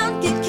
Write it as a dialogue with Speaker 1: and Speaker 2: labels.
Speaker 1: around, get